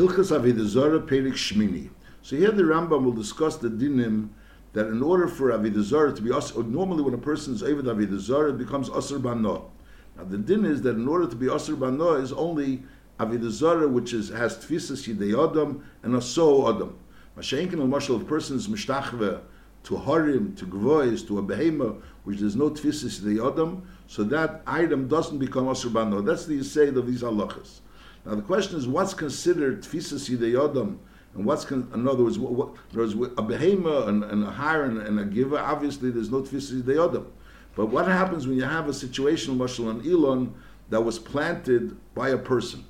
Hilchas Perik Shmini. So here the Rambam will discuss the dinim that in order for Avodah Zarah to be asr, normally when a person is Avodah Zarah, it becomes Asr Bano. Now the din is that in order to be Asr Bano is only Avodah Zarah which is, has Tfisas Yidei Adam and a So Adam. Mashenkin al-Mashal, if a person is Mishtachve to Harim, to Gvois, to a Behema, which there's no Tfisas Yidei Adam, so that item doesn't become Asr Bano. That's the Yisayid of these halachas. Now the question is, what's considered tfisas yidei adam, and what's con- in other words, what, what, words, a behema and, and a hire and, and, a giver. Obviously, there's no tfisas yidei adam. But what happens when you have a situation, mashal an elon, that was planted by a person?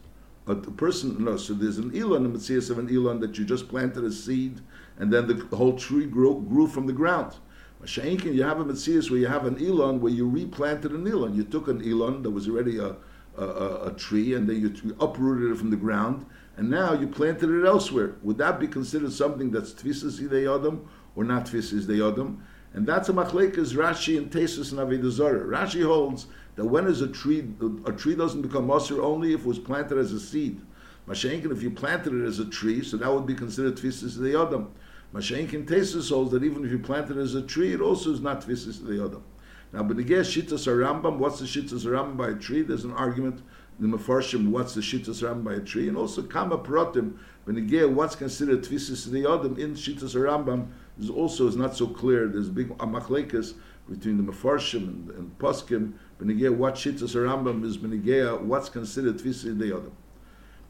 A, a person, no. So there's an elon, a mitzvah of an elon that you just planted a seed, and then the, whole tree grew, grew from the ground. Masha'inkin, you have a mitzvah where you have an elon where you replanted an elon. You took an elon that was already a a, a, a tree and then you, uprooted it from the ground and now you planted it elsewhere. Would that be considered something that's tfisas idei adam or not tfisas idei adam? And that's a machlekas Rashi and Tesis and Avodah Rashi holds that when is a tree a tree doesn't become musr only if it was planted as a seed. Mashenkin, if you planted it as a tree, so that would be considered tfisas idei adam. Mashenkin Tesis holds that even if you planted it as a tree, it also is not tfisas idei adam. Now, but again, Shittas Rambam, what's the Shittas Rambam by a tree? There's an argument the Mefarshim, what's the Shittas Rambam by a tree? And also Kama Pratim, but again, what's considered Tvisis the Yodam in Shittas Rambam is also is not so clear. There's big amachlekas between the Mefarshim and, and Poskim, but again, what Shittas Rambam is Benigea, what's considered Tvisis the Yodam.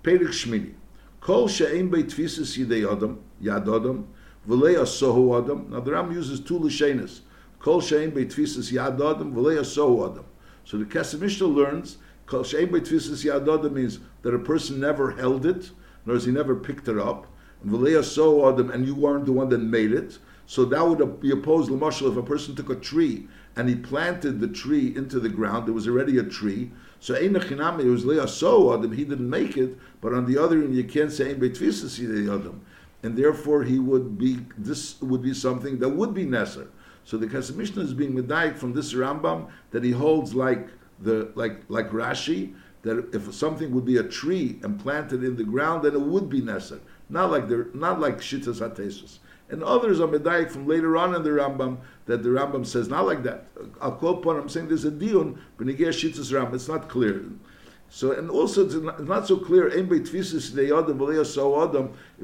Perik Shmini. Kol she'im bei Tvisis Yidei Yodam, Yad Odam, v'lei asohu Adam. Now the Ram uses two Lishenis. Kol shein beitvisas yad adam v'lei so adam. So the Kesef Mishnah learns kol shein beitvisas yad adam means that a person never held it, in other he never picked it up. V'lei so adam, and you weren't the one that made it. So that would be opposed to if a person took a tree and he planted the tree into the ground. There was already a tree. So ein chinami it was leah so adam. He didn't make it, but on the other end you can't say adam, and therefore he would be. This would be something that would be necessary. So the Mishnah is being medayik from this Rambam that he holds like the like like Rashi that if something would be a tree and planted in the ground, then it would be necessary. Not like the not like Shittas Hatesus. And others are medayik from later on in the Rambam that the Rambam says not like that. I'll quote. I'm saying there's a dion, but Shittas Rambam. It's not clear. So and also it's not, it's not so clear. If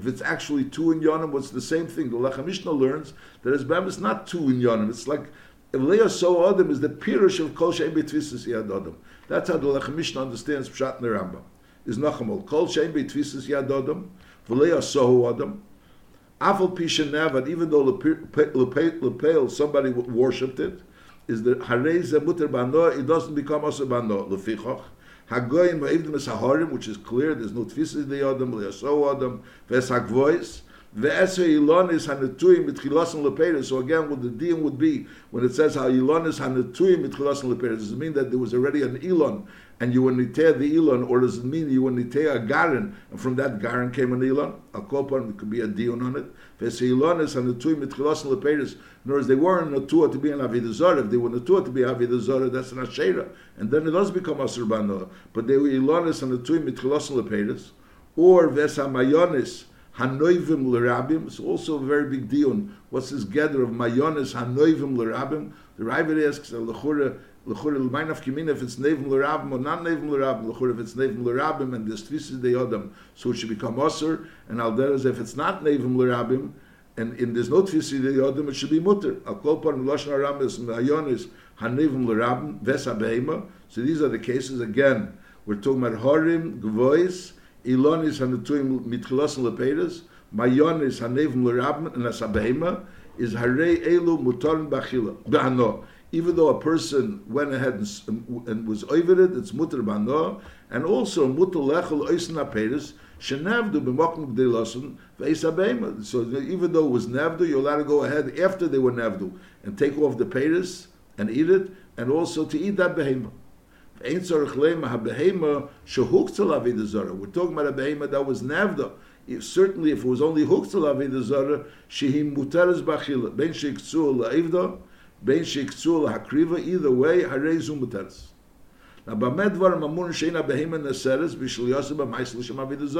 it's actually two in yonim, what's the same thing? The Lechem Mishnah learns that Esbam is not two in yonim. It's like Leah Adam is the pirush of Kol Shein B'Tvisas Yad Adam. That's how the Lechem Mishnah understands Pshat in the Rambam. Is Nachamol Kol Shein B'Tvisas Yad Adam V'Leah Adam. Afal Pisha Navad, even though Lepel somebody worshipped it, is the Harei Mutter Bano. It doesn't become Asa Bano Lefichach. Hagoyim va'ivdim es hahorim, which is clear, there's no tfisa the adam, liyaso adam, ves hagvois, ve'eser ilonis hanetuyim mitchilasin lepeiris. So again, what the diam would be, when it says how ilonis hanetuyim mitchilasin lepeiris, does it mean that there was already an ilon, and you were niteh the ilon, or does it mean you were niteh a garin, and from that garin came an ilon? A kopan, it could be a dion on it. Ve'eser ilonis hanetuyim mitchilasin lepeiris. In other words, they weren't Natua to be an Zarah. If they were Natua to be Avodah Zarah, that's an Asherah. And then it does become Asr Banoah. But they were Ilonis and Natuim Mitchilos Lepedis. Or Vesa Mayonis Hanoivim Lerabim. It's also a very big deal. What's this gather of Mayonis Hanoivim Lerabim? The Ravid asks, Lechura L'maynaf Kimin, if it's Nevim Lerabim or not Nevim Lerabim, Lechura, if it's Nevim Lerabim and this Tvis de Yodam, so it should become Asr. And Alderas, if it's not Nevim Lerabim, and in there's no tfisi the yodim, it should be mutter. Al kol par lashon haram is mayonis hanivim l'rabim ves So these are the cases again. We're talking about harim gvois ilonis hanetuim mitchilos lepedes mayonis hanivim l'rabim and asabehema is harei elu mutarin bachila b'ano. Even though a person went ahead and, and was over it, it's mutter b'ano, and also mutter lechel oisin apedes Shenavdu b'mokum gdei ve'isabema. So even though it was navdu, you're allowed to go ahead after they were navdu and take off the payers and eat it, and also to eat that behema. We're talking about a behema that was navda. If, certainly, if it was only hooked to lavida zara, shehim mutaras bachila ben sheiktzul laivda, בין שיקצו על הקריבה, either way, הרי זו מותרס. Na ba med var ma mun shena behema na seres bishul yose ba maisel shema vidu.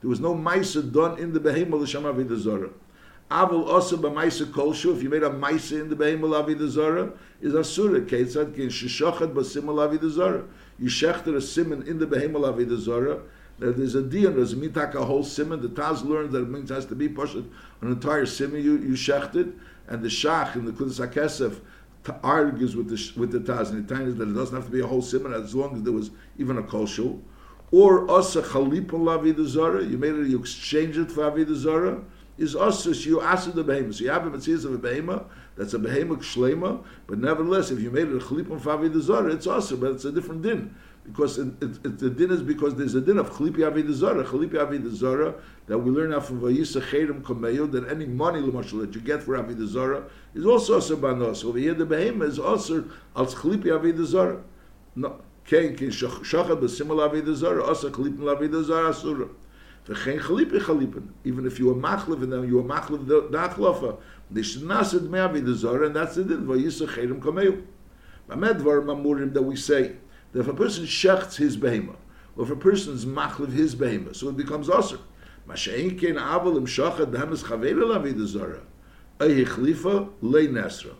There was no maise done in the behema la shema vidu zora. Avul osa ba maise kolshu, if you made a maise in the behema la vidu zora, is a sura, keitzad, ki in shishochet ba simma la vidu zora. You shechter a simen in the behema la vidu that there's a dian, there's a mitak a whole simen, the Taz learned that it means has to be pushed an entire simen, you, you shechted, and and the shach in the Kudas HaKesef argues with the with the Taz and the is that it doesn't have to be a whole simon as long as there was even a kol Or asa chalipa lavidazara, you made it, you exchange it for avidazara, is asa you asa the behemoth. So you have a mitzvah of a behemoth, that's a behemoth shlema, but nevertheless, if you made it a chalipa for avidazara, it's asa, but it's a different din. Because it, it, it, the din is because there's a din of chlipi avidazara, chlipi avidazara that we learn out from vayisa cherim kameyo that any money l'mashal that you get for avidazara is also aser banos. Over here the behema is also al chlipi avidazara. No, kein kein shachad b'simul avidazara asa chlipi avidazara asura. V'chein chlipi chalipen. Even if you are machlev them, you are machlev the achlafa. They should nasid me avidazara, and that's din vayisa cherim kameyo. B'medvar mamurim that we say that if a person shechts his behema, or if a person is machlev his behema, so it becomes aser. Nesra.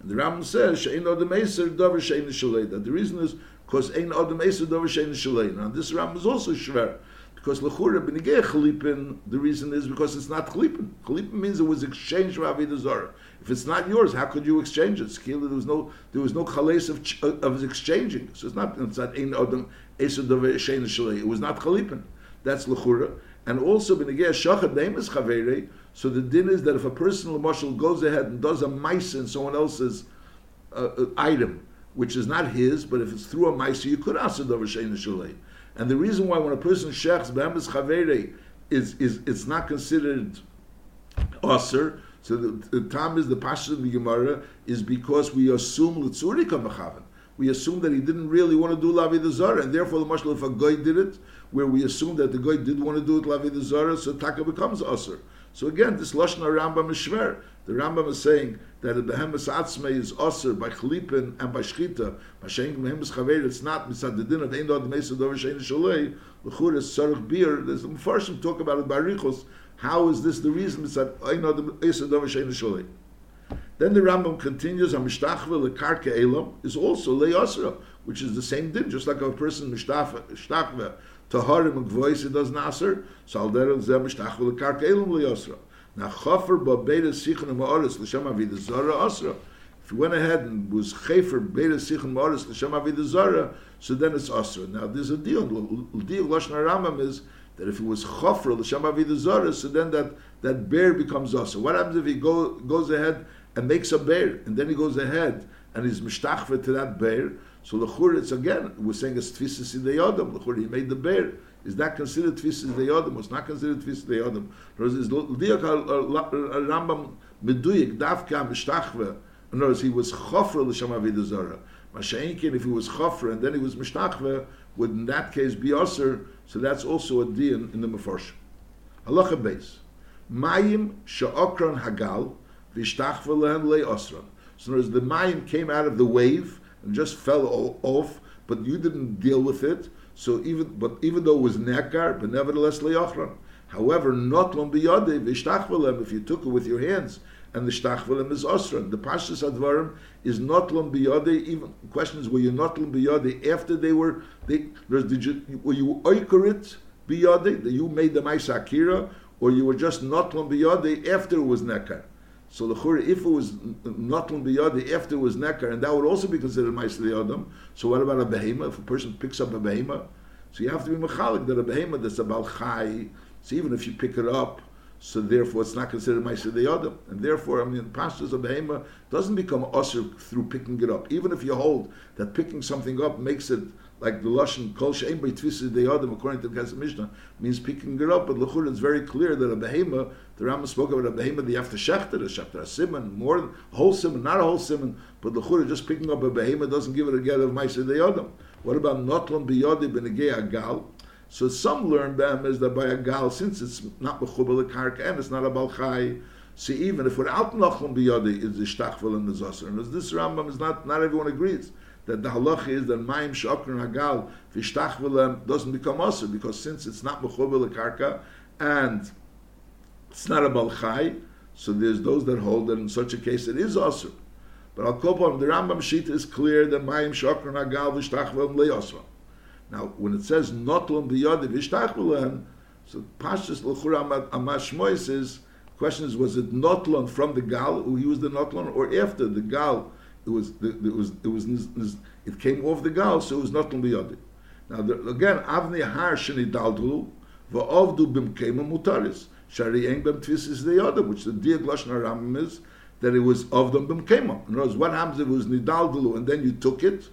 And the Rambam says, she'in odem eser dover she'in shalei. That the reason is because ein odem eser dover she'in shalei. Now this Rambam is also shver. Because lechura benigeh chalipin, the reason is because it's not chalipin. Chalipin means it was exchanged for avidah zara. If it's not yours, how could you exchange it? There was no there was no chales of, of exchanging. So it's not it's not ein adam It was not chalipin. That's lechura. And also benegeh shachad name is chavere. So the din is that if a person l'mashal goes ahead and does a mice in someone else's uh, uh, item, which is not his, but if it's through a mice, you could ask it over shein And the reason why when a person shechs be'emes chavere is is it's not considered aser so the, the time is the passion of the Gemara is because we assume Litzurika Mechavan. We assume that he didn't really want to do Lavi Zara, and therefore the Mashal, if a guy did it, where we assume that the guy did want to do it Lavi Zara, so Taka becomes Asr. So again, this Lashon Rambam is Shver. The Rambam is saying that the Behemoth Atzmei is Asr by Chlipin and by Shchita. By Shenk Behemoth Chaver, it's not Mitzad the Din of Ein Dod Mesa Dover Shein Shalei, L'chur is Sarach Bir. There's the Mepharshim talk about it by Richos, how is this the reason? Then the Rambam continues,Amishtachve lekarke elam is also le'asra, which is the same din, just like a person mishtachve taharim gvois it does naser, salder ze mishtachve lekarke elam le'asra. Now chafer ba beta sichon ma'aris l'shem avidah zara asra. If you went ahead and was chafer beta sichon ma'aris l'shem avidah zara, so then it's asra. Now there's a deal. The deal Lashon Rambam is that if it was chofra l'shem avidah so then that that bear becomes also. What happens if he go, goes ahead and makes a bear, and then he goes ahead and he's mishtachva to that bear? So lechur, it's again we're saying it's tfisis ideyodam. Lechur, he made the bear. Is that considered tfisis ideyodam? It's not considered tfisis ideyodam. Because it's diak Rambam meduyik davka mishtachva. In other words, he was chofra l'shem avidah zara. Masha'inkin, if he was chofra and then he was mishtachva, would in that case be aser so that's also a din in the Mefarsh. Halacha base. Mayim sha'okran hagal v'ishtachva le osran. So as the mayim came out of the wave and just fell off, but you didn't deal with it. So even but even though it was nekar, but nevertheless le'ochran. However, not lom biyade v'ishtachvalem if you took it with your hands, and the shtachvalem is osran. The pashas advarim is not lom biyade. Even questions were you not lom biyade after they were they did you were you oikorit biyade that you made the ma'isa akira, or you were just not lom biyade after it was nekar. So the chura, if it was not lom biyade after it was nekar, and that would also be considered adam. So what about a behema? If a person picks up a behema, so you have to be mechalik that a behema that's about chai so even if you pick it up, so therefore it's not considered Maisa the And therefore, I mean, pastures of Behema doesn't become usher through picking it up. Even if you hold that picking something up makes it like the Lashon Kol She'en Bei Tfisa the Adam, according to the Kesef Mishnah, means picking it up. But Lechur, it's very clear that a Behema, the Rambam spoke about a Behema have to shechter, a shechter, a simon, more than a whole simon, not a whole simon, but Lechur, just picking up a Behema doesn't give it a get of Maisa Adam. What about Notlan Biyadi Benegei Agal? So some learn them is that by a gal, since it's not mechubel karka and it's not a balchai, see even if without nachlum biyadi is the shtachvel and the zaser, and this Rambam is not, not everyone agrees that the halacha is that Mayim Shokran Hagal Vishtachvelem doesn't become also because since it's not Mechovel Karka and it's not a Balchai, so there's those that hold that in such a case it is also. But Al Kopam, the Rambam sheet is clear that Mayim Shokran Hagal Vishtachvelem Leosva. Now, when it says Notlum Biyadi Vishtachvelem, so Pashas L'chura Amashmois is, question is, was it Notlon from the Gal, who was the Notlon, or after the Gal it was it was it was it came off the gal, so it was not biyadi. Now the, again, avnei har sheni daldulu va'ovdu bimkema mutaris shari eng bem tvisis the other, which the diak lashon Rambam is that it was of them bimkema. In other words, what happens if it was nidaldulu and then you took it?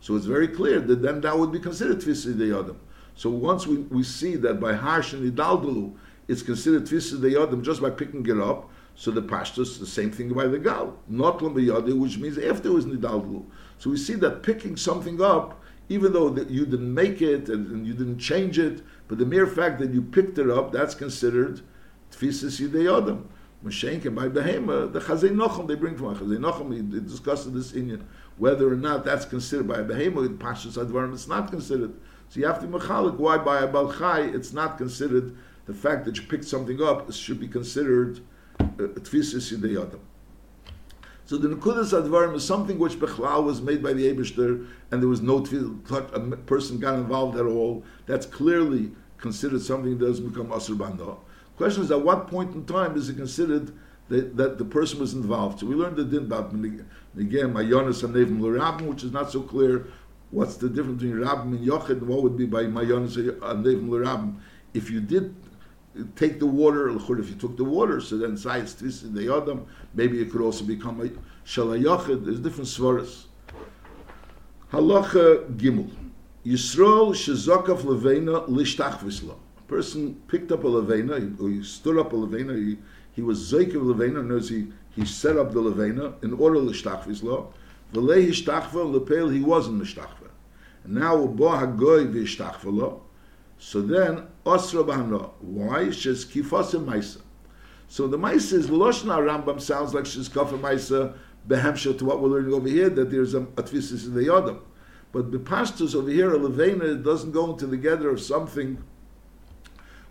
So it's very clear that then that would be considered tvisis the other. So once we, we see that by harsh and nidaldulu, it's considered tvisis the other just by picking it up. So the pashtus, the same thing by the gal, not lambiyadi, which means after it was nidalglu. So we see that picking something up, even though that you didn't make it and, and, you didn't change it, but the mere fact that you picked it up, that's considered tfisis yidei adam. Mashenkin by behema, the chazei nochem they bring from chazei nochem. They discussed this in whether or not that's considered by behema. In pashtus advarim, it's not considered. So you have to mechalik why by a balchai it's not considered. The fact that you picked something up should be considered tfisis yidei. So the Nekudas Advarim is something which Bechlal was made by the Abishter, and there was no a person got involved at all. That's clearly considered something that doesn't become Asr Banda. Question is, at what point in time is it considered that, that the person was involved? So we learned the din about again Mayonis and Nevim L'Rabim, which is not so clear. What's the difference between Rabim and Yochid, what would be by Mayonis and Nevim L'Rabim? If you did take the water, if you took the water, so then sides twisted the Adam, maybe it could also become a Shalayachid, there's different svaras. Halacha Gimel. Yisrael shezakav levena lishtach visla. A person picked up a levena, or he stood up a levena, he, he was zeik of levena, knows he, he set up the levena in order lishtach visla. V'lei hishtachva, lepel he wasn't mishtachva. And now, bo hagoy v'ishtachva so then, Why? She's Kifasa Maisa. So the Maisa is Loshna Rambam sounds like she's Kafa Maisa behemshah to what we're learning over here, that there's a, a tvisis in the Yodam. But the pastors over here, a levena doesn't go into the gather of something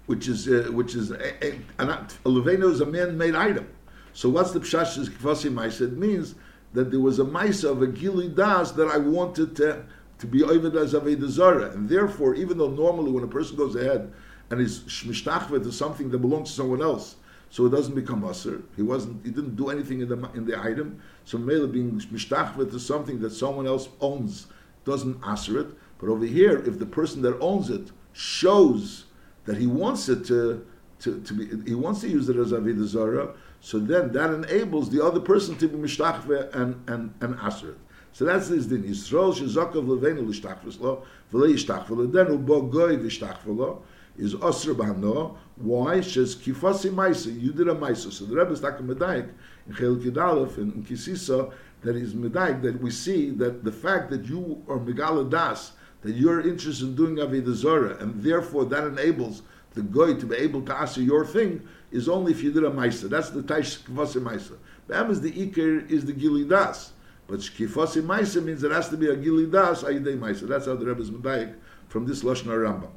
which is uh, which is a, a, a, a levena is a man-made item. So what's the pshash kifasi ma'isa? It means that there was a ma'isa of a gili das that I wanted to to be Ovid as Zara. And therefore, even though normally when a person goes ahead and is shmishtachvet to something that belongs to someone else, so it doesn't become Aser. He wasn't he didn't do anything in the in the item. So Mela being mishtachvet to something that someone else owns doesn't Aser it. But over here, if the person that owns it shows that he wants it to to, to be he wants to use it as Aveda Zara, so then that enables the other person to be mishtachve and and and Aser it. So that's this din. Yisrael shezakav levenu l'shtachvus lo, v'le yishtachvus then ubo goy v'shtachvus is osra b'hano. Why? Shez kifasi maisa, you did a maisa. So the Rebbe is talking medayik in Chel Kidalef and in Kisisa that is medayik that we see that the fact that you are megala das that you're interested in doing avodah zara and therefore that enables the goy to be able to answer your thing is only if you did a maisa. That's the taish kifasi maisa. Bam is the ikir is the gilidas. But shkifasi ma'isa means it has to be a gilidas ayidei ma'isa. That's how the Rebbe is medayik from this lashon Rambam.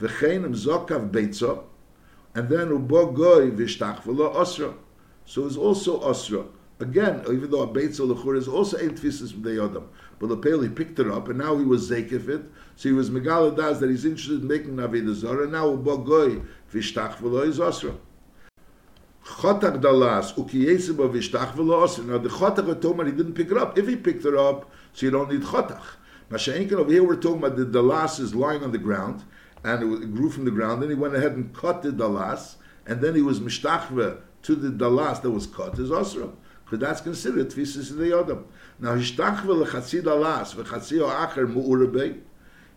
V'chein im zokav beitzo, and then ubo goy v'shtach v'lo osra. So it's also osra. Again, even though a beitzo lechur is also eight tfisis from the yodam, but the pale he picked it up and now he was zekif it. So he was megaladas that he's interested in making navidah zara. Now ubo goy v'shtach v'lo is osra. Chotak dalas ukiyesiba vishtach v'lo Now the chotak tomer he didn't pick it up. If he picked it up, so you don't need chotak. Masha'inkin over here we're talking about the dalas is lying on the ground and it grew from the ground. Then he went ahead and cut the dalas and then he was mishtachve to the dalas that was cut as osra. Because that's considered tfisis in the adam. Now hishtachve lechatzi dalas v'chatzi acher mu'urabei.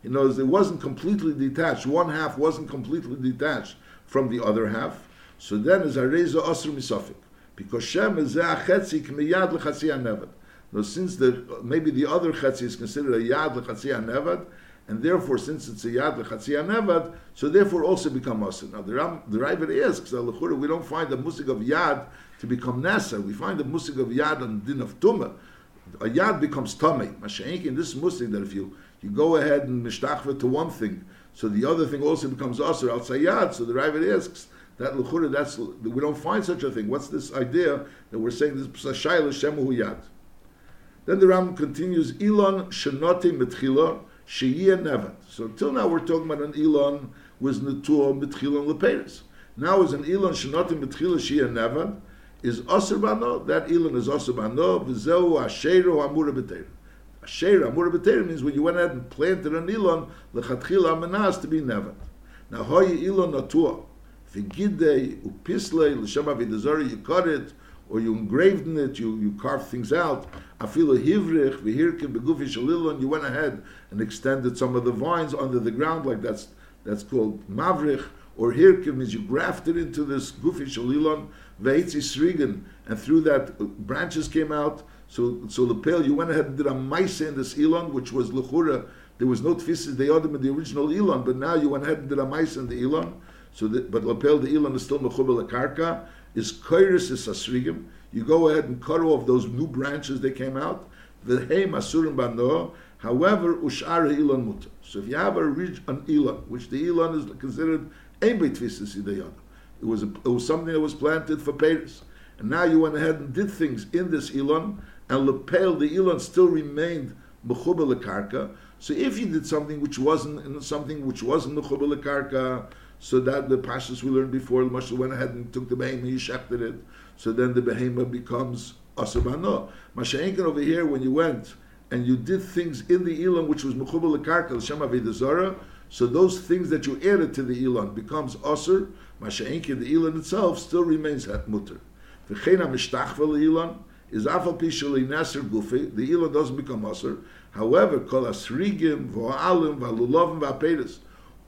You know, it wasn't completely detached. One half wasn't completely detached from the other half. So then is Areza Osr Misofik. Because Shem is Chetzi Kmiyad Lechatzi HaNevad. Now since the, maybe the other Chetzi is considered a Yad Lechatzi HaNevad, and therefore since it's a Yad Lechatzi HaNevad, so therefore also become Osr. Now the, Ram, the Ravid asks, we don't find the Musik of Yad to become Nasa. We find the Musik of Yad on Din of Tumah. a yad becomes tummy. Masha'inkin, this is muslim that if you, you go ahead and mishtachva to one thing, so the other thing also becomes asr outside yad. So the Ravid asks, that luchura, that's we don't find such a thing. What's this idea that we're saying this shayla shemu yad? Then the Ram continues, Elon shenoti mitchila sheyia nevet. So until now we're talking about an Elon was netua mitchila leperis. Now is an Elon shenoti mitchila sheyia nevet is bano. That Elon is aser bano. V'zeu asheru amura b'teir. Asher amura means when you went ahead and planted an Elon lechatchila amenas to be nevet. Now hoyi Elon natua. V'gidei upislei l'shem avidazari you cut it or you engraved in it, you, you carved things out. Afilu hivrich v'hirkim begufi shalilon. You went ahead and extended some of the vines under the ground, like that's that's called mavrich. Or hirkim means you grafted into this gufi shalilon ve'etzi srigan, and through that uh, branches came out. So so the pale you went ahead and did a maise in this elon, which was lechura. There was no tfisis deyodim in the original elon, but now you went ahead and did a maise in the elon. So, that, but lapel the elon is still mechubel karka is kairis is asrigim. You go ahead and cut off those new branches that came out. The hey masurim bano. However, ushar elon mutter. So if you have a ridge on elon, which the elon is considered it was a, it was something that was planted for Paris, and now you went ahead and did things in this elon, and lepel the elon still remained mechubel karka. So if you did something which wasn't something which wasn't mechubel karka, so that the pashas we learned before, the Moshe went ahead and took the behemoth, he shechted it. So then the behemoth becomes asabano. Masha'inkin over here, when you went and you did things in the Elon, which was mechubal lekarka, l'shem avedazara, so those things that you added to the Elon becomes aser. Masha'inkin, the Elon itself still remains at mutter. V'chena mishtachva Elon is afal pishali nasser gufi. The Elon doesn't become aser. However, kol asrigim, v'alim, v'alulovim, v'apedis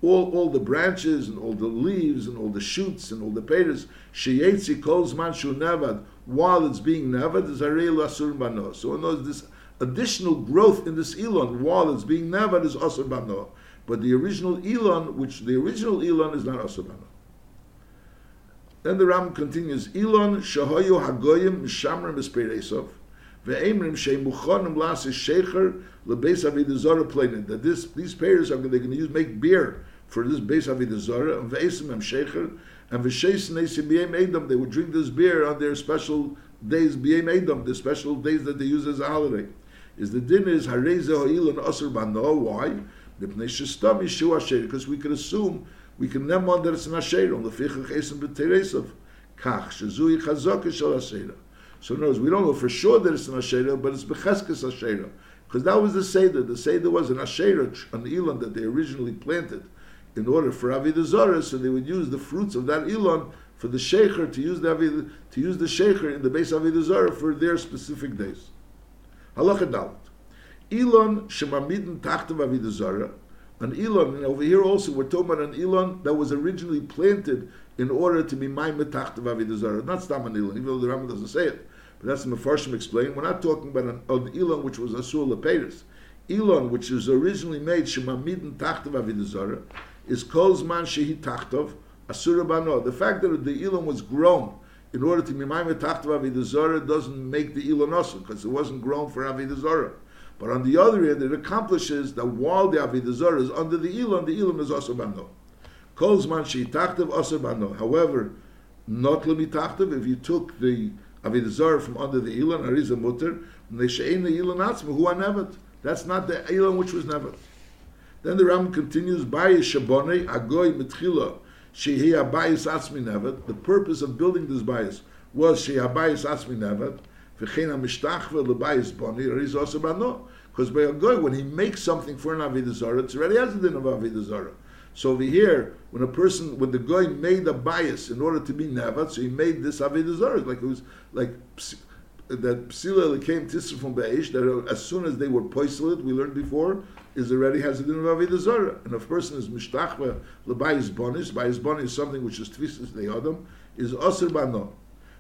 all, all the branches and all the leaves and all the shoots and all the peters, sheyetzi calls manshu nevad, while it's being nevad, is arei asur bano. So in other this additional growth in this elon while it's being nevad is asur bano. But the original elon, which the original elon is not asur bano. Then the Ram continues, elon shahoyu hagoyim mishamrim esperesov. Ve'emrim she'muchonim lasis shecher lebeis avidazara planet. That this these payers are they're going to use make beer for this beis avidazara and ve'esim em shecher and v'sheis neisi b'yem edom. They would drink this beer on their special days b'yem edom, the special days that they use as a holiday. Is the din is hareze ha'il and asur bano? Why? Because we could assume we can name one that it's an asher on the fichach esim b'teresav kach shezui chazok shel asher. So in other words, we don't know for sure that it's an Asherah, but it's Becheskes Asherah. Because that was the Seder. The Seder was an Asherah, an Elon that they originally planted in order for Avidah Zorah, so they would use the fruits of that Elon for the Sheikher to use the Avidah, to use the Sheikher in the base of Avidah Zorah for their specific days. Halacha Dalit. Elon Shemamidin Tachtav Avidah Zorah, an Elon, and over here also we're talking about an Elon that was originally planted in order to be my metachtav Avidah Zorah. Not Stam an Elon, even though the Rambam doesn't say it. But that's the Mefarshim explain. We're not talking about an, an Elon which was Asur Lepedis. Elon, which was originally made Shemamidin Tachtav Avidah Zorah, is Kolzman Shehi Tachtov Asura Bano. The fact that the Elon was grown in order to be my metachtav Avidah doesn't make the Elon Asur, because it wasn't grown for Avidah Zorah. But on the other hand, it accomplishes that while the Avidah Zorah is under the Elon, the Elon is also Bano. Kolzman Sheitachtav Asur Bano. However, not Lemitachtav, if you took the Avidah Zorah from under the Elon, Ariza Mutter, Neshein the Elon Atzma, who are Nevet. That's not the Elon which was Nevet. Then the Ram continues. The purpose of building this bias was Shehi Abayis Atzmi Nevet, V'chein HaMishtachva L'bayis Boni, Ariza Asur Bano. Because by a goy, when he makes something for an Zarah, it's already has a din of Zarah. So over here, when a person, when the guy made a bias in order to be Navat, so he made this Zarah, like it was, like, that Psila came Tisra from Be'esh, that as soon as they were poiselit, we learned before, is already has a din of Avidah Zarah. And if a person is Mishtachva, L'bayis Bonis, Bayis Bonis is something which is Tvisis the Adam, is Asr Bano.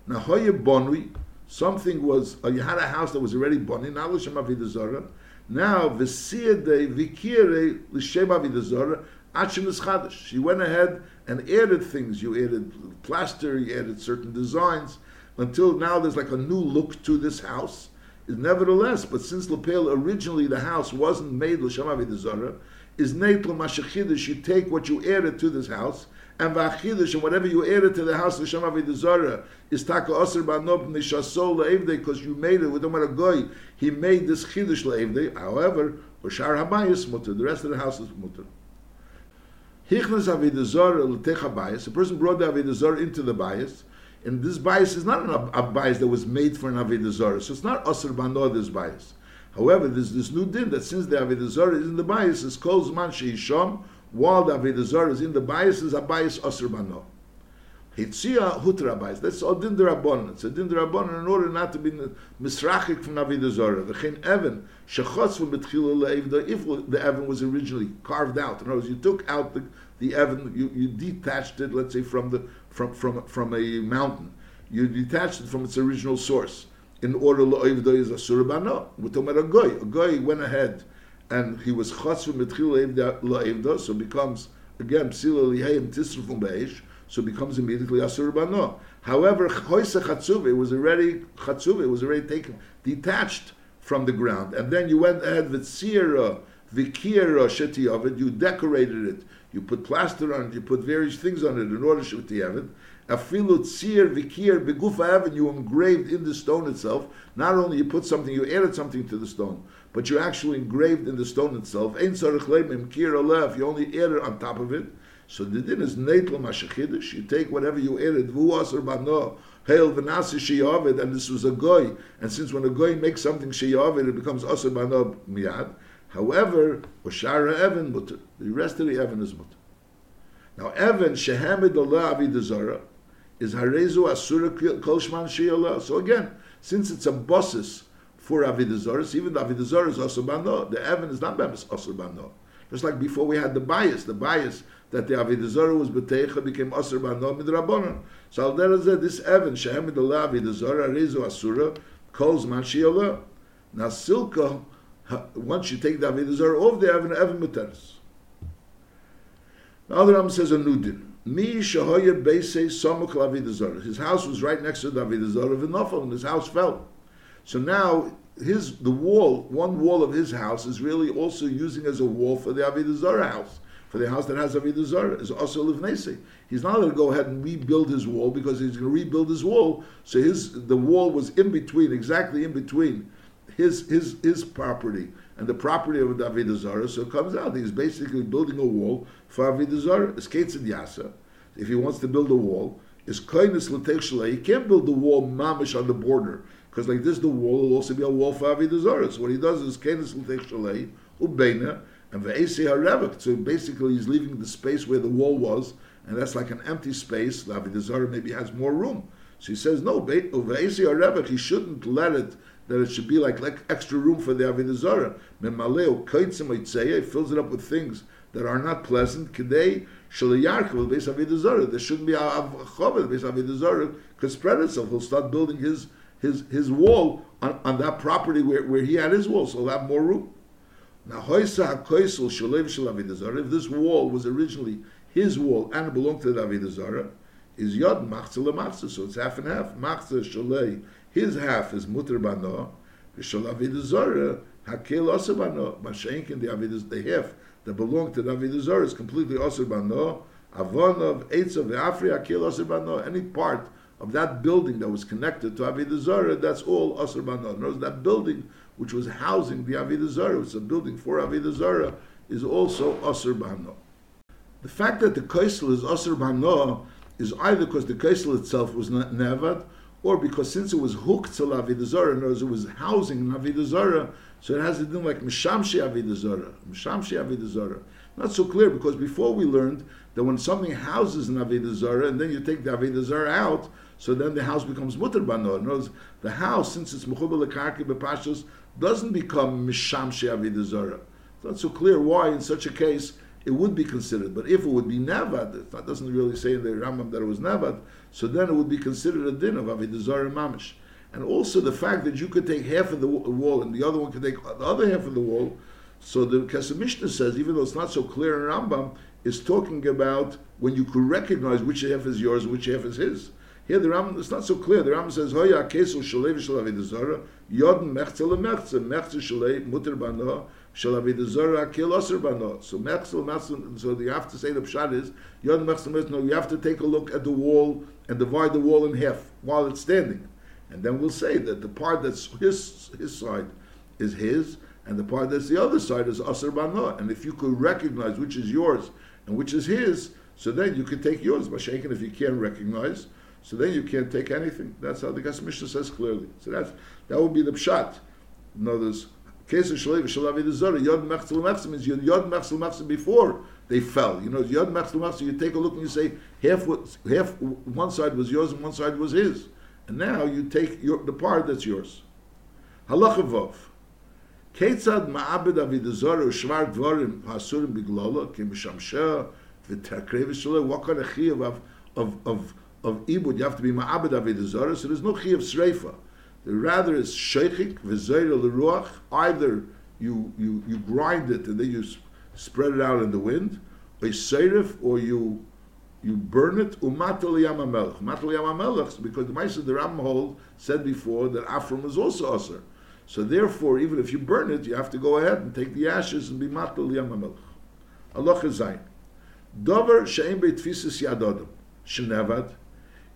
Now, Hoye Bonui, something was, uh, you had a house that was already Boni, not L'shem Avidah Zarah, now, v'siyade v'kire l'shem avidazora achim chadash. She went ahead and added things. You added plaster, you added certain designs, until now there's like a new look to this house. nevertheless, but since Lepel originally the house wasn't made L'Shem Avidazara, is Neitel Mashachidish, you take what you added to this house, and Vachidish, and whatever you added to the house L'Shem Avidazara, is Taka Osir Banob Nishasol La'evde, because you made it with the Goy, he made this Chidish La'evde, however, Shar Habayis Mutter, the rest of the house is Mutter. Hichnas Avidazara L'Techa Bayis, the person brought the Avidazara into the Bayis, and this bias is not an, a bias that was made for an Avodah. So it's not Asr Bano, this bias. However, there's this new din that since the Avodah Zarah is in the bias, it's called Man Sheisham, while the Avodah is in the bias, is a bias Asr Bano. Hitzia hutra bias. That's all din derabon. It's a din derabon in order not to be misrachik from Avodah Zarah. The chen evan shechotz from betchila If the evan was originally carved out, in other words, you took out the the evan, you, you detached it, let's say, from the from, from, from a mountain. You detached it from its original source. In order is. We're talking about a goy. A goy went ahead and he was chatzva mitchil so becomes, again, psila lihayim tisrufum be'esh, so becomes immediately a surabano. However, choyse chatzuve was already, chatzuve was already taken, detached from the ground. And then you went ahead with sira, vikira sheti of it, you decorated it, you put plaster on it, you put various things on it in order to have it. Afilu tzir vikir begufa you engraved in the stone itself. Not only you put something, you added something to the stone, but you actually engraved in the stone itself. Ein tzarich kir alef. You only added on top of it. So the din is neitl mashachidish. You take whatever you added, vuas or bano, hail v'nasi sheyavid, and this was a goy. And since when a goy makes something sheyavid, it becomes asur bano miyad. However, Oshara Evan mutter. The rest of the Evan is mutter. Now, Evan, Shehamid Allah Avidazara, is Harezu Asura Kolshman Shi'Allah. So again, since it's a bosses for Avidazaris, even the Avidazar is Asubano, the Evan is not Bemis Asubano. Just like before we had the bias, the bias that the Avidazara was Betecha became Asubano Midrabonon. So Al this Evan, Shehamid Allah Avidazara, Harezu Asura Kolshman Shi'Allah. Now, Silka, once you take the Avidazar off, they have an Evan Muteris. The other Ram says a Nudin. Mi shahoya beise samuk lavidazar. His house was right next to the Avidazar of Nafal, and his house fell. So now his the wall, one wall of his house, is really also using as a wall for the Avidazar house. For the house that has Avidazar is also Livnese. He's not going to go ahead and rebuild his wall because he's going to rebuild his wall. So his the wall was in between, exactly in between his his his property and the property of David Azara. So it comes out he's basically building a wall for David Azara. It's. If he wants to build a wall, is kindness l'tech He can't build the wall mamish on the border because like this, the wall will also be a wall for David Azara. So what he does is kindness l'tech shalei ubeina and ve'esi harevik. So basically, he's leaving the space where the wall was, and that's like an empty space. David Azara maybe has more room. So he says no. Ve'esi harevik. He shouldn't let it that it should be like, like extra room for the Avodah Zarah. Memaleo kaitzim He fills it up with things that are not pleasant. Kidei shalayarkel base Avodah Zarah. There shouldn't be a chavah base Avodah Zarah could spread itself. He'll start building his his his wall on, on that property where, where he had his wall, so he'll have more room. Now, hoisa hakoisel shalev shel Avodah Zarah. If this wall was originally his wall and it belonged to the Avodah Zarah, is yod machzah lemachzah, so it's half and half. Machzah shalei his half is mutter bano, v'shal avidah zara hakel also bano. Mashenkin the avidah the half that belonged to the avidah zara is completely also bano. Avonov eitzav ve'afri hakel also bano. Any part of that building that was connected to avidah zara, that's all also bano. Notice that building which was housing the avidah zara, which a building for avidah zara, is also asur bano. The fact that the kaisel is asur bano is either because the kaisel itself was not nevad, or because since it was hooked to Lavidazara, in other words, it was housing Lavidazara, so it has to do like Mishamshi Avidazara, Mishamshi Avidazara. Not so clear because before we learned that when something houses an Avidazara and then you take the Avidazara out, so then the house becomes Mutter Bano. In other words, the house, since it's Mechubal Akarki Bepashas, doesn't become Mishamshi Avidazara. It's not so clear why in such a case it would be considered. But if it would be Nevad, that doesn't really say in the Rambam that it was Nevad, so then it would be considered a din of Avidazar Mamish. And also the fact that you could take half of the wall and the other one could take the other half of the wall. So the Kesef Mishnah says, even though it's not so clear in Rambam, is talking about when you could recognize which half is yours and which half is his. Here the Ram, it's not so clear. The Ram says, Hoya kesu shalev shel avidazara, yod mechze le mechze, mechze shalev muter bano, So mechze, so you have to say the pshat is, yod no, you have to take a look at the wall and divide the wall in half while it's standing. And then we'll say that the part that's his, his side is his, and the part that's the other side is asr bano. And if you could recognize which is yours and which is his, so then you can take yours. Mashaken, if you can't recognize, so then you can't take anything. That's how the Kesef Mishnah says clearly. So that's that would be the pshat. In other shalev shalavi the zara yod mechzel mechzel means yod mechzel mechzel before they fell. You know yod mechzel mechzel. You take a look and you say half half one side was yours and one side was his, and now you take your, the part that's yours. Halacha vov. Ketzad ma'abed avidazara u'shvar dvarim hasurim biglola kim shamsher v'terkrev shalom. What kind of chiyuv of of of ibud, you have to be ma'abed avidazara, so there's no chi of sreifa. The rather is sheichik v'zayra l'ruach, either you, you, you grind it and then you spread it out in the wind, or seirif, or you you burn it, umatal yam melech. Umatal yam because the Maisa the Ram hold said before that Afram is also aser. So therefore, even if you burn it, you have to go ahead and take the ashes and be matal yam melech. Allah zayin. Dover she'em beitfisis yadodam. Shenevad.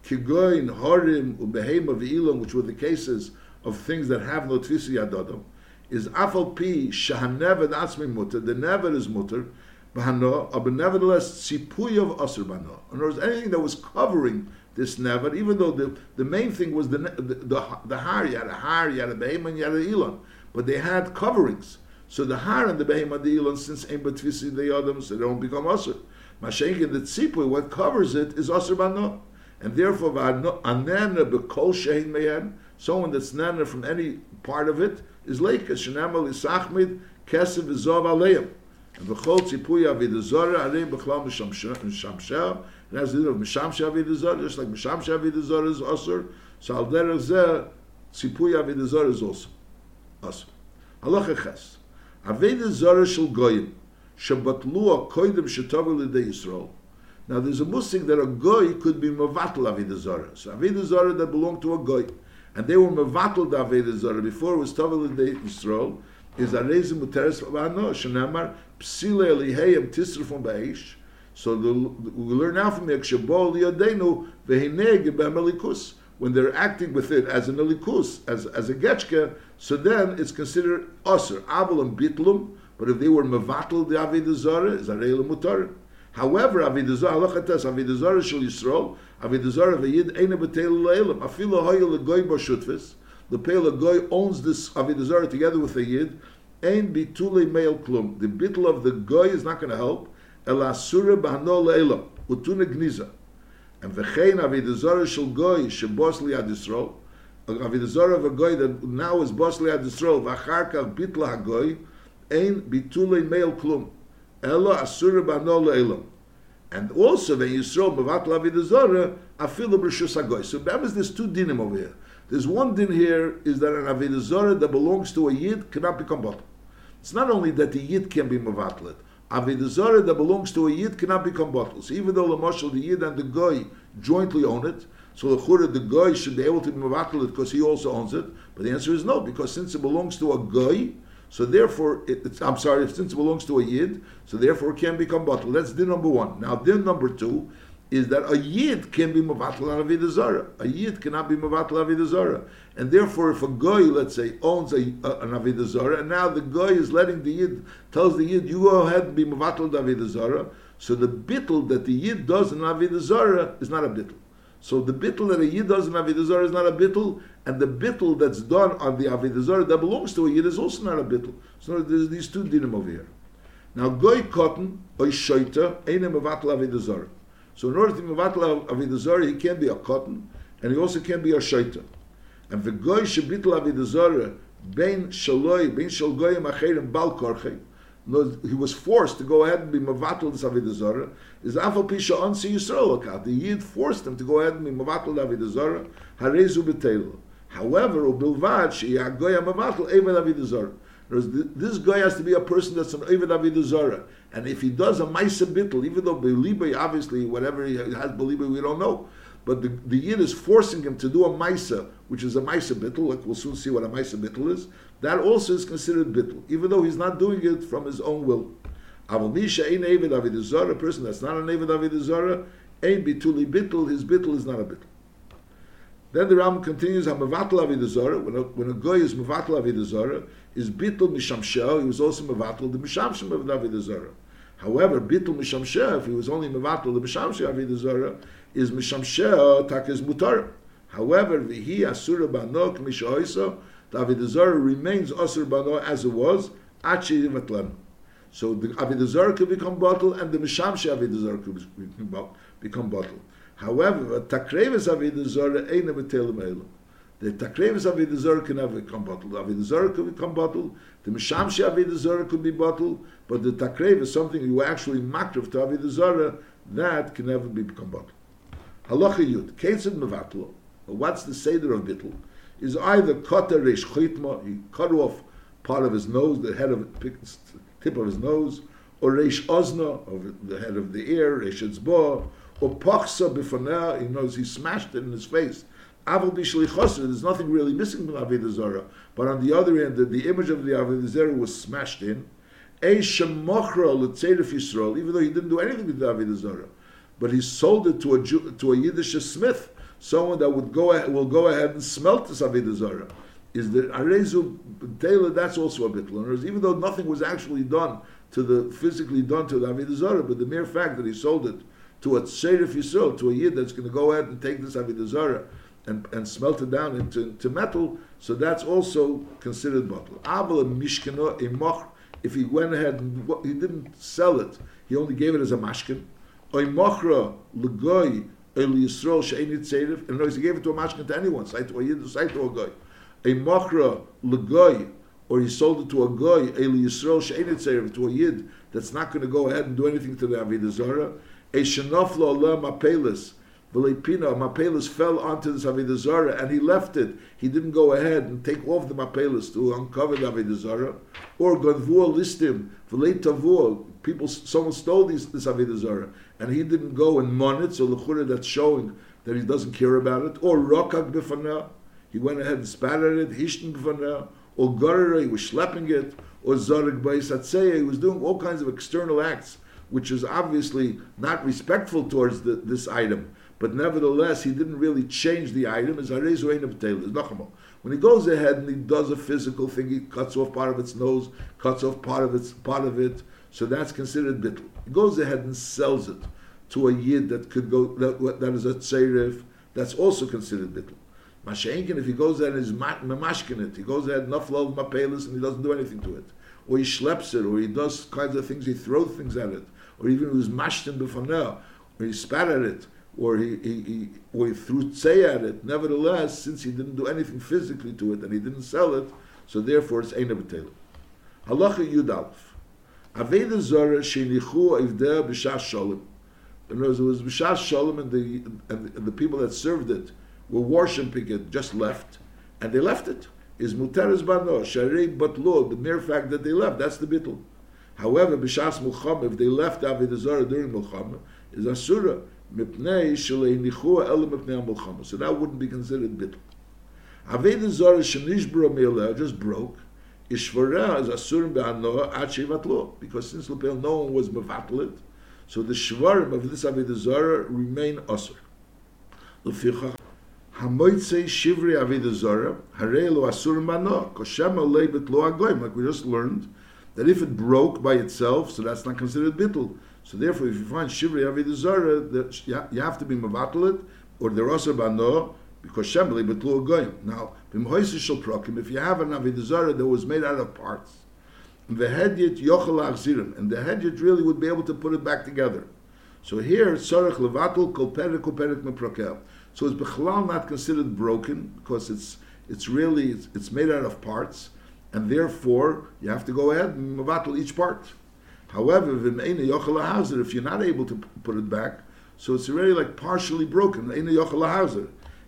Kigoin, Horim, Ubehema, Ve'ilam, which were the cases of things that have no Tfisi Yadodom, is Afal Pi, Shahanevad Atzmi Mutter, the Nevad is Mutter, Bahano, but nevertheless, of Asr Bano. In other words, anything that was covering this Nevad, even though the, the main thing was the, the, the, the Har, you had a Har, you had a Behema, and you had a Elon, but they had coverings. So the Har and the Behema, the Elon, since Ein Batvisi, the Adam, so they don't become Asr. Mashenkin, the Tzipuy, what covers it is Asr Bano and therefore anana bekol shein meyan, someone that's nana from any part of it is leikas shenamal isachmid kesev v'zov aleim. And v'chol tzipuy avidazora aleim b'chlam mishamsher. It has the of mishamsher avidazora, just like mishamsher avidazora is osur. So al derech zeh tzipuy avidazora is also osur. Halacha ches. Avidazora shel goyim. Shabatlu koidem shetovel l'dei Yisrael. Now there's a musik that a goy could be mevatel avodah zarah. So avodah zarah that belonged to a goy, and they were mevatel the avodah before it was tavel in the Yisrael. Is a reason muteres v'ano shenamar psile elihayim tisrufon ba'eish. So the, we learn now from the Akshabo liyadenu vehineg b'amelikus. When they're acting with it as an elikus, as, as a getchke, so then it's considered osir, aval and bitlum, but if they were mevatel the avodah zarah, is a reil mutar. However, avidazar halachatas avidazar shel Yisrael avidazar v'yid eina b'teil le'elam afilu hoyel legoy b'shutfis the pale goy owns this avidazar together with the yid. Ein bitule meil klum. The bittle of the goy is not going to help. El asura b'hano le'elam utune gniza. And v'chein avidazar shel goy shebos liad Yisrael. Avidazar of a goy that now is bos liad Yisrael. V'achar kav bitla hagoy ein bitule meil klum Ella asura bano le'elam. And also when Yisrael mevat lavidazora, afilu b'rishus hagoy. So means there's two dinim over here. There's one din here is that an avidazora that belongs to a yid cannot become bottle. It's not only that the yid can be mevatlet. Avidazora that belongs to a yid cannot become bottle. So even though the marshal, the yid and the goy jointly own it, so the chura, the goy should be able to be mevatlet because he also owns it. But the answer is no, because since it belongs to a goy, so therefore, it, I'm sorry, since it belongs to a yid, so therefore it can become bottle. That's din number one. Now, din number two is that a yid can be mavatal on zara. A yid cannot be avodah zara, and therefore, if a goy, let's say, owns a, a, an zara, and now the goy is letting the yid tells the yid, you go ahead and be mavatal avodah zara. So the bittel that the yid does in avodah zara is not a bittel. So the bittel that a yid does in Avodah Zarah is not a bittel, and the bittel that's done on the Avodah Zarah that belongs to a yid is also not a bittel. So there's these two dinim over here. Now goy cotton oy shoita eine mevatel Avodah Zarah. So in order to mevatel Avodah Zarah, he can be a cotton, and he also can be a shoita. And the goy shebittel Avodah Zarah bein shaloi bein shal goyim acherim bal korchei he was forced to go ahead and be mavatul Avodah Zarah, is afal pisha onsi Yisrael. The Yid forced him to go ahead and be mavatul Avodah Zarah, harezu b'teilu. However, ubilvad sheyagoya mavatul eved Avodah Zarah. This guy has to be a person that's an Eved Avodah And if he does a Maisa Bittel, even though Beliba, obviously, whatever he has Beliba, we don't know. but the, the Yid is forcing him to do a Maisa, which is a Maisa Bittel, like we'll soon see what a Maisa Bittel is, that also is considered Bittel, even though he's not doing it from his own will. Aval Misha Avid a person that's not an Avid Zara, ein Bituli Bittel, his Bittel is not a Bittel. Then the Ram continues, when a, when a guy is Mavatel Avid Zara, is Bittel Mishamshel, he was also Mavatel, the Mishamshem of Avid However, Bittel Mishamshel, if he was only Mavatel, the Mishamshel Avid Zara, is Mishamshel Takis Mutar. However, Vihi Asura Banok Mishahoisa, the Avid remains Asur Bano as it was, Achi Vatlan. So the Avidazar could become bottle, and the Mishamshi Avidazar could become bottle. However, Takrevis Avidazar ain't a Betel The Takrevis Avidazar can never become bottle. The Avidazar could become bottle. The Mishamshi Avidazar could be bottle, but the Takrevis, something you actually makriv to Avidazar, that can never be become bottle. Halacha Yud, Ketzid Mevatlo, what's the Seder of Bittel? Is either Kota Resh Chitma, he cut off part of his nose, the head of tip of his nose, or Reish Ozna, over the head of the ear, Reish Etzbo, or Pachsa he knows he smashed it in his face. Aval Bishli Chosr, there's nothing really missing from Avodah Zarah, but on the other end, the, the image of the Avodah Zarah was smashed in. A Shemochra L'Tzeirif Yisrael, even though he didn't do anything with the Avodah Zarah, but he sold it to a Jew, to a Yiddish smith, someone that would go will go ahead and smelt this Avodah Zarah is that Arezu Taylor, that's also a bitl. Even though nothing was actually done to the physically done to the Avodah Zarah, but the mere fact that he sold it to a Sherif Yisrael, to a Yid that's going to go ahead and take this Avodah and, and smelt it down into, to metal, so that's also considered bottle. Aval Mishkano Moch, if he went ahead and he didn't sell it, he only gave it as a mashkin. Oy mochra legoy el Yisrael she'enit tzerif, and he gave it to a mashkin to anyone, say to a Yid, say to a guy a machra legoy, or he sold it to a goy, Eli Yisrael she'enit to a yid that's not going to go ahead and do anything to the Avodah Zarah, a shenaflo Allah mapelis, V'leipina, mapelis fell onto this Avodah Zarah and he left it. He didn't go ahead and take off the mapelis to uncover the Avodah Zarah. Or Gadvua listim, V'leitavua, people, someone stole these, this Avodah and he didn't go and mon it, so the that's showing that he doesn't care about it. Or Rokak b'fanah, he went ahead and spat at it, hishten gvana, or garara, he was schlepping it, or zarig ba'isatseya, he was doing all kinds of external acts, which is obviously not respectful towards the, this item. But nevertheless, he didn't really change the item. As When he goes ahead and he does a physical thing, he cuts off part of its nose, cuts off part of its part of it, so that's considered bittul. He goes ahead and sells it to a yid that could go that, that is a tzeirif, that's also considered bittul. Mashenkin, if he goes there and is mamashkin it, he goes there and naflov mapelis and he doesn't do anything to it. Or he schleps it, or he does kinds of things, he throws things at it, or even he was mashtin b'fanel, or he spat at it, or he, he, he, or he threw tzei at it. Nevertheless, since he didn't do anything physically to it and he didn't sell it, so therefore it's Eina B'Telem. Halacha Yud Aleph. Aveda Zora Shenichu Ivdeh B'Shas Shalom. In other words, it was B'Shas Shalom and the, and the people that served it were worshiping it, just left, and they left it. Is muteres bano sharei but lo the mere fact that they left that's the bittul. However, b'shas mulcham if they left avodah zarah during mulcham is asura mipnei shalei nichu el mipnei mulcham. So that wouldn't be considered bittul. Avodah zarah shenishbro meila just broke. Ishvara is asurim be'anoah ad shevatlo because since lepel no one was mevatlit, so the shvarim of this avodah zarah remain asur. Hamoitze Shivri Avida Zora, Harelo Asur Mano, Koshem Lebet Lo Agoim, like we just learned, that if it broke by itself, so that's not considered bittul. So therefore, if you find Shivri Avida Zora, you have to be Mavatal it, or the Asur Mano, because Shem Lebet Lo Agoim. Now, Bimhoise Shal Prokim, if you have an Avida Zora that was made out of parts, the Hedyet Yochel Achzirim, and the Hedyet really would be able to put it back together. So here, Tzarech Levatul Kol Perik Perik Meprokel. So it's bechlal not considered broken because it's it's really it's, it's, made out of parts, and therefore you have to go ahead and mavatal each part. However, if you're not able to put it back, so it's already like partially broken.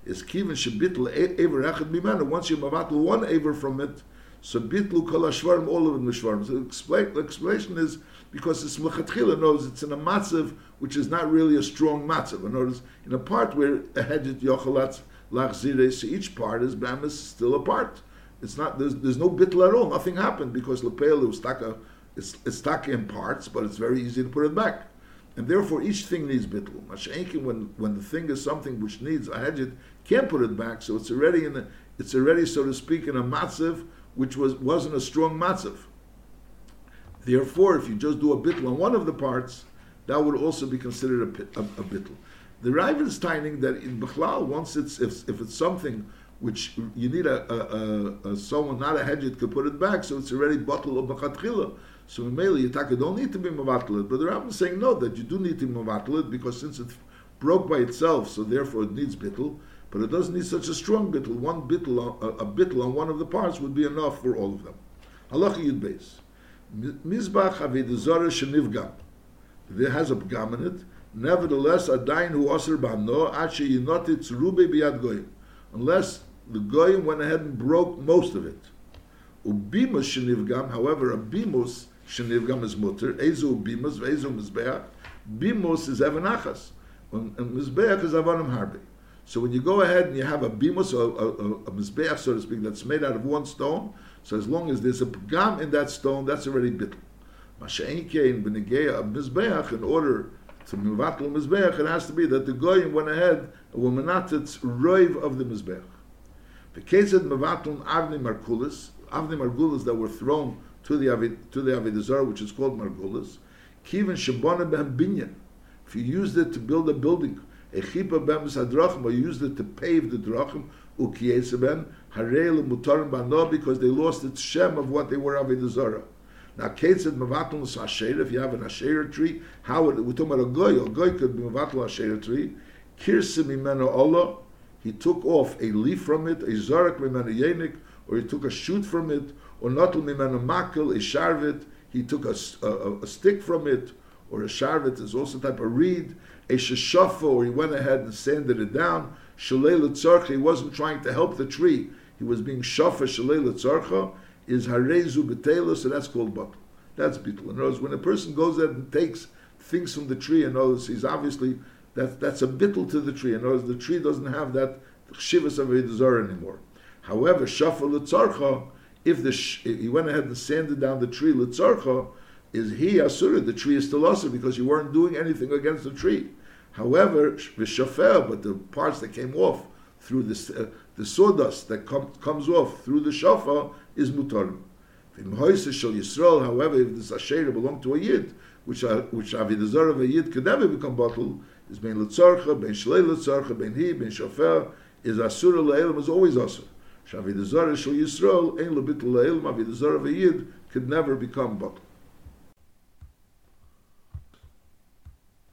Is kiven shebitl ever echad mimana. Once you mavatal one aver from it, so bitlu kol ashvarim all of it mishvarim. So the explanation is because it's mlechatchila knows it's in a matzav which is not really a strong matzav. In other in a part where a hedget yochalat lachzire, so each part is bemis still a part. It's not there's, there's no bitl at all. Nothing happened because lepel was taka uh, it's, it's taka in parts, but it's very easy to put it back. And therefore, each thing needs bitl. Mashenkin, when when the thing is something which needs a hedget, can't put it back, so it's already in the, it's already so to speak in a matzav which was wasn't a strong matzav. Therefore, if you just do a bitl on one of the parts, that would also be considered a, a, a bitl. The Rav is timing that in Bechlal, once it's if, if it's something which you need a, a, a, a someone not a hedget could put it back, so it's already bottle of bachatchila. So in Mele, Yitaka don't need to be mavatal but the Rav is saying no, that you do need to be mavatal because since it broke by itself, so therefore it needs bittel, but it doesn't need such a strong bittel. One bittel, a, a bittel on one of the parts would be enough for all of them. Halacha Yud Beis. Mizbach avidazara shenivgam. There has a pgam in it. Nevertheless, a dain who aser b'amno ache yinotit rube biyad goyim. Unless the goyim went ahead and broke most of it. Ubimus shenivgam, however, a bimus shenivgam is mutter. Ezu bimus, ve'ezu mizbeach. Bimus is evanachas. And mizbeach is avanim harbi. So when you go ahead and you have a bimus, a, a, a, a mizbeach, so to speak, that's made out of one stone, so as long as there's a pgam in that stone, that's already bitl. Masha'inke in b'negeya of mizbeach, in order to mivatel mizbeach, it has to be that the goyim went ahead were menatetz roiv of the mizbeach. The case of mivatel avni markulis, avni margulis that were thrown to the avid, to the avidazar, which is called margulis, kiven shabona behem binyan. If you used it to build a building, a chipa bem sadrachim, or used it to pave the drachim, ukieseben, harel mutarim bano, because they lost its shem of what they were avidazara. Now, Ketzed Mavatul Asher, if you have an Asher tree, how would, we're talking about a Goy, a Goy could be Mavatul Asher tree, Kirsim Mimeno Allah, he took off a leaf from it, a Zarak Mimeno Yenik, or he took a shoot from it, or Natul Mimeno Makel, a Sharvit, he took a, a, a, stick from it, or a Sharvit is also type of reed, a Sheshafa, or he went ahead and sanded it down, Shalei Letzarcha, he wasn't trying to help the tree, he was being Shafa Shalei Letzarcha, is harezu betela, so that's called batal. That's bittul. In other words, when a person goes there and takes things from the tree and knows he's obviously that that's a bittul to the tree. In other words, the tree doesn't have that shivas of a anymore. However, shafa letzarcha, if the if he went ahead and sanded down the tree letzarcha, is he asura? The tree is still asur because you weren't doing anything against the tree. However, v'shafer, but the parts that came off through this, uh, the sawdust that com- comes off through the shofar is mutar. Yisrael, however, if this asher belonged to a yid, which uh, which avidazar of a yid could never become bottle, is ben letzarcha, ben shlei letzarcha, ben hi, ben shofar, is asura le'elam is always asur. Shavidazar shel Yisrael, ein lebitl le'elam, avidazar of a yid could never become bottle.